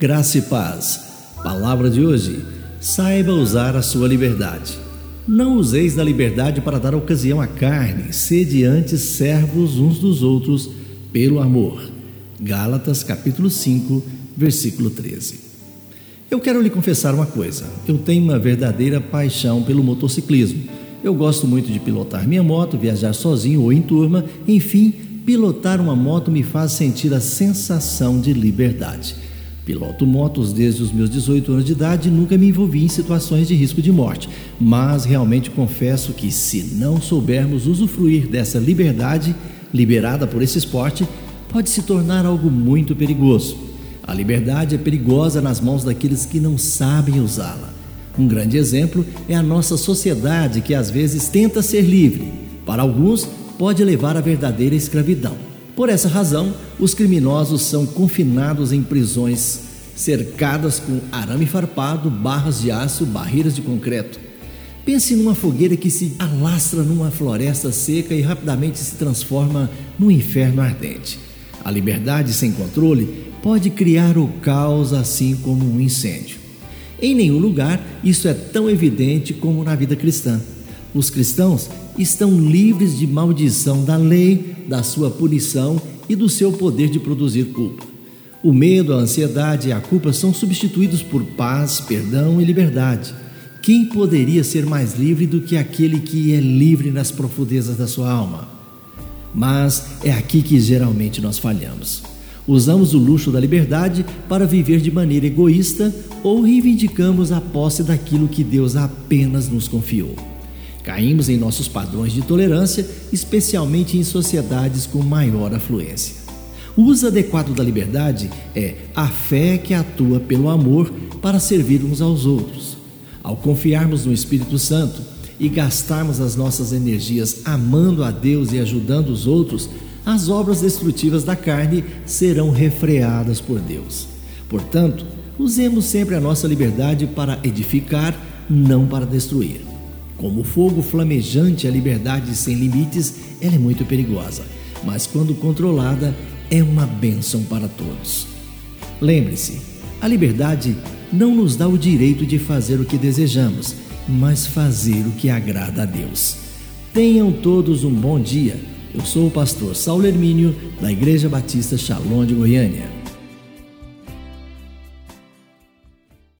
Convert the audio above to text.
Graça e paz. Palavra de hoje: saiba usar a sua liberdade. Não useis da liberdade para dar ocasião à carne, sede antes servos uns dos outros pelo amor. Gálatas capítulo 5, versículo 13. Eu quero lhe confessar uma coisa: eu tenho uma verdadeira paixão pelo motociclismo. Eu gosto muito de pilotar minha moto, viajar sozinho ou em turma, enfim, pilotar uma moto me faz sentir a sensação de liberdade. Piloto motos desde os meus 18 anos de idade e nunca me envolvi em situações de risco de morte, mas realmente confesso que, se não soubermos usufruir dessa liberdade liberada por esse esporte, pode se tornar algo muito perigoso. A liberdade é perigosa nas mãos daqueles que não sabem usá-la. Um grande exemplo é a nossa sociedade que às vezes tenta ser livre. Para alguns, pode levar à verdadeira escravidão. Por essa razão, os criminosos são confinados em prisões cercadas com arame farpado, barras de aço, barreiras de concreto. Pense numa fogueira que se alastra numa floresta seca e rapidamente se transforma num inferno ardente. A liberdade sem controle pode criar o caos assim como um incêndio. Em nenhum lugar isso é tão evidente como na vida cristã. Os cristãos estão livres de maldição da lei, da sua punição e do seu poder de produzir culpa. O medo, a ansiedade e a culpa são substituídos por paz, perdão e liberdade. Quem poderia ser mais livre do que aquele que é livre nas profundezas da sua alma? Mas é aqui que geralmente nós falhamos. Usamos o luxo da liberdade para viver de maneira egoísta ou reivindicamos a posse daquilo que Deus apenas nos confiou. Caímos em nossos padrões de tolerância, especialmente em sociedades com maior afluência. O uso adequado da liberdade é a fé que atua pelo amor para servir uns aos outros. Ao confiarmos no Espírito Santo e gastarmos as nossas energias amando a Deus e ajudando os outros, as obras destrutivas da carne serão refreadas por Deus. Portanto, usemos sempre a nossa liberdade para edificar, não para destruir. Como fogo flamejante, a liberdade sem limites ela é muito perigosa, mas quando controlada, é uma bênção para todos. Lembre-se, a liberdade não nos dá o direito de fazer o que desejamos, mas fazer o que agrada a Deus. Tenham todos um bom dia eu sou o pastor Saulo Hermínio, da Igreja Batista Shalom de Goiânia.